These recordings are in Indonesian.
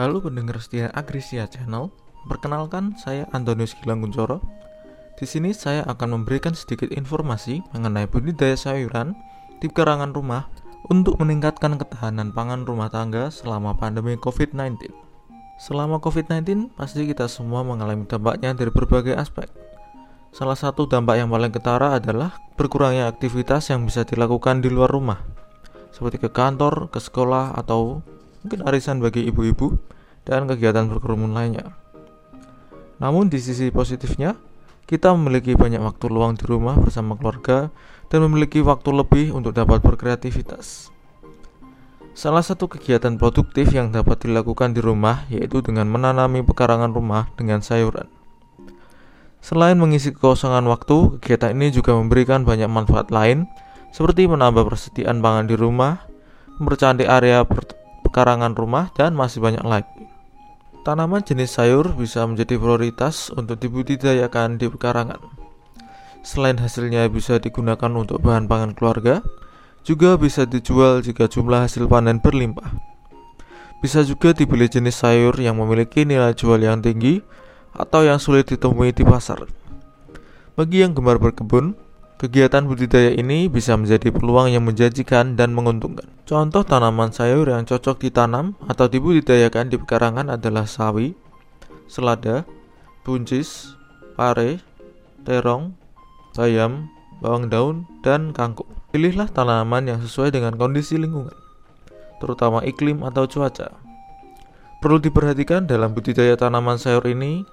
Halo pendengar setia Agrisia Channel. Perkenalkan, saya Antonius Gilang Kuncoro. Di sini saya akan memberikan sedikit informasi mengenai budidaya sayuran di pekarangan rumah untuk meningkatkan ketahanan pangan rumah tangga selama pandemi COVID-19. Selama COVID-19, pasti kita semua mengalami dampaknya dari berbagai aspek. Salah satu dampak yang paling ketara adalah berkurangnya aktivitas yang bisa dilakukan di luar rumah, seperti ke kantor, ke sekolah, atau mungkin arisan bagi ibu-ibu, dan kegiatan berkerumun lainnya. Namun di sisi positifnya, kita memiliki banyak waktu luang di rumah bersama keluarga dan memiliki waktu lebih untuk dapat berkreativitas. Salah satu kegiatan produktif yang dapat dilakukan di rumah yaitu dengan menanami pekarangan rumah dengan sayuran. Selain mengisi kekosongan waktu, kegiatan ini juga memberikan banyak manfaat lain seperti menambah persediaan pangan di rumah, mempercantik area pekarangan rumah, dan masih banyak lagi. Tanaman jenis sayur bisa menjadi prioritas untuk dibudidayakan di pekarangan. Selain hasilnya bisa digunakan untuk bahan pangan keluarga, juga bisa dijual jika jumlah hasil panen berlimpah. Bisa juga dibeli jenis sayur yang memiliki nilai jual yang tinggi atau yang sulit ditemui di pasar. Bagi yang gemar berkebun, Kegiatan budidaya ini bisa menjadi peluang yang menjanjikan dan menguntungkan. Contoh tanaman sayur yang cocok ditanam atau dibudidayakan di pekarangan adalah sawi, selada, buncis, pare, terong, bayam, bawang daun, dan kangkung. Pilihlah tanaman yang sesuai dengan kondisi lingkungan, terutama iklim atau cuaca. Perlu diperhatikan dalam budidaya tanaman sayur ini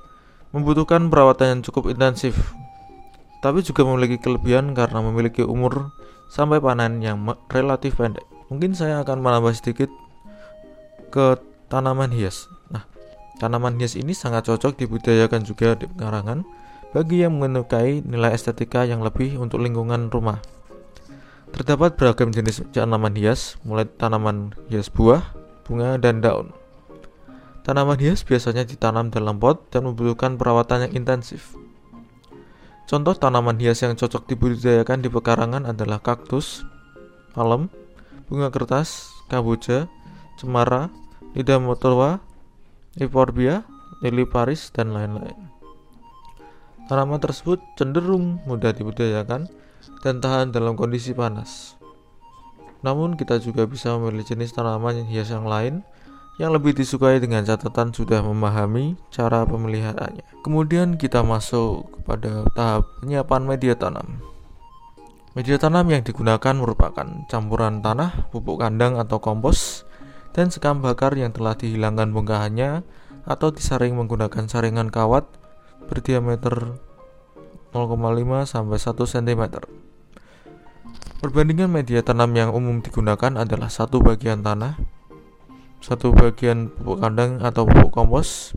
membutuhkan perawatan yang cukup intensif tapi juga memiliki kelebihan karena memiliki umur sampai panen yang relatif pendek. Mungkin saya akan menambah sedikit ke tanaman hias. Nah, tanaman hias ini sangat cocok dibudidayakan juga di pekarangan bagi yang menyukai nilai estetika yang lebih untuk lingkungan rumah. Terdapat beragam jenis tanaman hias, mulai tanaman hias buah, bunga, dan daun. Tanaman hias biasanya ditanam dalam pot dan membutuhkan perawatan yang intensif. Contoh tanaman hias yang cocok dibudidayakan di pekarangan adalah kaktus, palem, bunga kertas, kamboja, cemara, lidah motowa, euphorbia, lili paris, dan lain-lain. Tanaman tersebut cenderung mudah dibudidayakan dan tahan dalam kondisi panas. Namun kita juga bisa memilih jenis tanaman hias yang lain yang lebih disukai dengan catatan sudah memahami cara pemeliharaannya. Kemudian kita masuk kepada tahap penyiapan media tanam. Media tanam yang digunakan merupakan campuran tanah, pupuk kandang atau kompos, dan sekam bakar yang telah dihilangkan bongkahannya atau disaring menggunakan saringan kawat berdiameter 0,5 sampai 1 cm. Perbandingan media tanam yang umum digunakan adalah satu bagian tanah satu bagian pupuk kandang atau pupuk kompos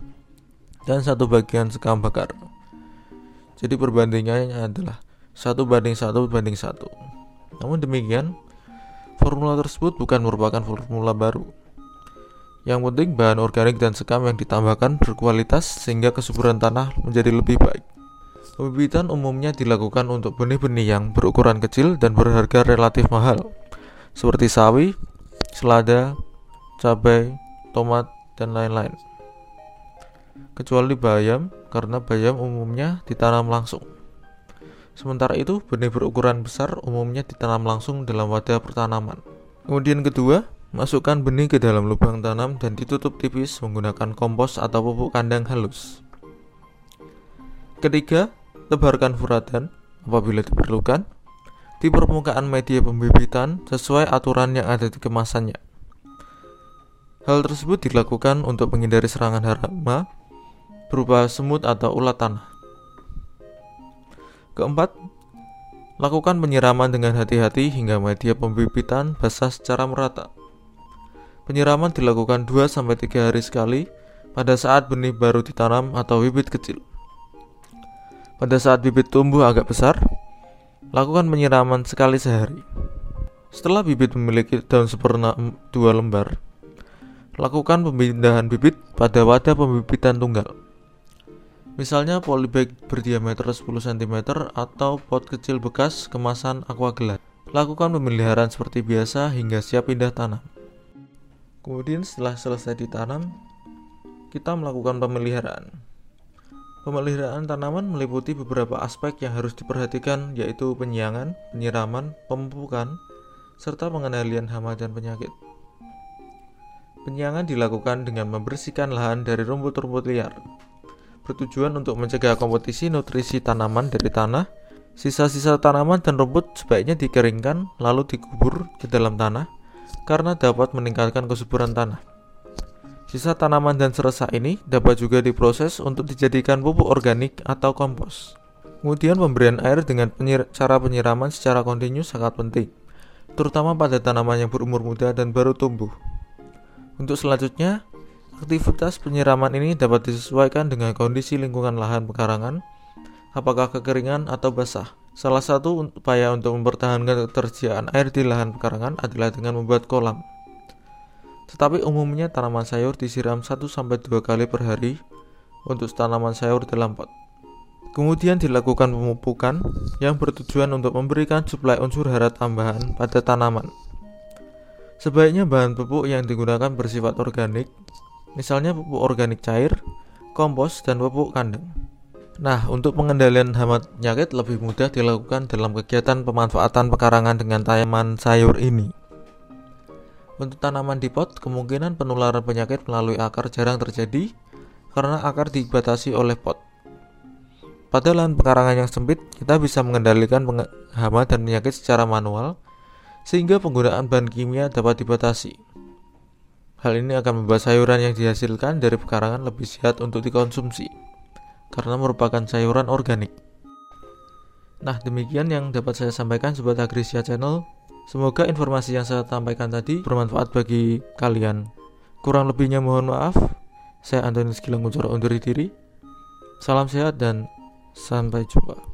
dan satu bagian sekam bakar. Jadi perbandingannya adalah satu banding satu banding satu. Namun demikian, formula tersebut bukan merupakan formula baru. Yang penting bahan organik dan sekam yang ditambahkan berkualitas sehingga kesuburan tanah menjadi lebih baik. Pembibitan umumnya dilakukan untuk benih-benih yang berukuran kecil dan berharga relatif mahal, seperti sawi, selada, cabai, tomat, dan lain-lain. Kecuali bayam, karena bayam umumnya ditanam langsung. Sementara itu, benih berukuran besar umumnya ditanam langsung dalam wadah pertanaman. Kemudian kedua, masukkan benih ke dalam lubang tanam dan ditutup tipis menggunakan kompos atau pupuk kandang halus. Ketiga, tebarkan furatan apabila diperlukan di permukaan media pembibitan sesuai aturan yang ada di kemasannya. Hal tersebut dilakukan untuk menghindari serangan hama berupa semut atau ulat tanah. Keempat, lakukan penyiraman dengan hati-hati hingga media pembibitan basah secara merata. Penyiraman dilakukan 2-3 hari sekali pada saat benih baru ditanam atau bibit kecil. Pada saat bibit tumbuh agak besar, lakukan penyiraman sekali sehari. Setelah bibit memiliki daun seperna 2 lembar, Lakukan pemindahan bibit pada wadah pembibitan tunggal. Misalnya polybag berdiameter 10 cm atau pot kecil bekas kemasan aqua gelas. Lakukan pemeliharaan seperti biasa hingga siap pindah tanam. Kemudian setelah selesai ditanam, kita melakukan pemeliharaan. Pemeliharaan tanaman meliputi beberapa aspek yang harus diperhatikan yaitu penyiangan, penyiraman, pemupukan, serta pengendalian hama dan penyakit. Penyiangan dilakukan dengan membersihkan lahan dari rumput-rumput liar, bertujuan untuk mencegah kompetisi nutrisi tanaman dari tanah. Sisa-sisa tanaman dan rumput sebaiknya dikeringkan lalu dikubur ke dalam tanah karena dapat meningkatkan kesuburan tanah. Sisa tanaman dan serasa ini dapat juga diproses untuk dijadikan pupuk organik atau kompos. Kemudian pemberian air dengan penyir cara penyiraman secara kontinu sangat penting, terutama pada tanaman yang berumur muda dan baru tumbuh. Untuk selanjutnya, aktivitas penyiraman ini dapat disesuaikan dengan kondisi lingkungan lahan pekarangan, apakah kekeringan atau basah. Salah satu upaya untuk mempertahankan ketersediaan air di lahan pekarangan adalah dengan membuat kolam. Tetapi umumnya tanaman sayur disiram 1-2 kali per hari untuk tanaman sayur dalam pot. Kemudian dilakukan pemupukan yang bertujuan untuk memberikan suplai unsur hara tambahan pada tanaman. Sebaiknya bahan pupuk yang digunakan bersifat organik, misalnya pupuk organik cair, kompos, dan pupuk kandang. Nah, untuk pengendalian hama penyakit lebih mudah dilakukan dalam kegiatan pemanfaatan pekarangan dengan tanaman sayur ini. Untuk tanaman di pot, kemungkinan penularan penyakit melalui akar jarang terjadi karena akar dibatasi oleh pot. Pada lahan pekarangan yang sempit, kita bisa mengendalikan hama dan penyakit secara manual, sehingga penggunaan bahan kimia dapat dibatasi. Hal ini akan membuat sayuran yang dihasilkan dari pekarangan lebih sehat untuk dikonsumsi, karena merupakan sayuran organik. Nah, demikian yang dapat saya sampaikan Sobat Agrisia Channel. Semoga informasi yang saya sampaikan tadi bermanfaat bagi kalian. Kurang lebihnya mohon maaf. Saya Antonius Gilang Uncoro undur diri. Salam sehat dan sampai jumpa.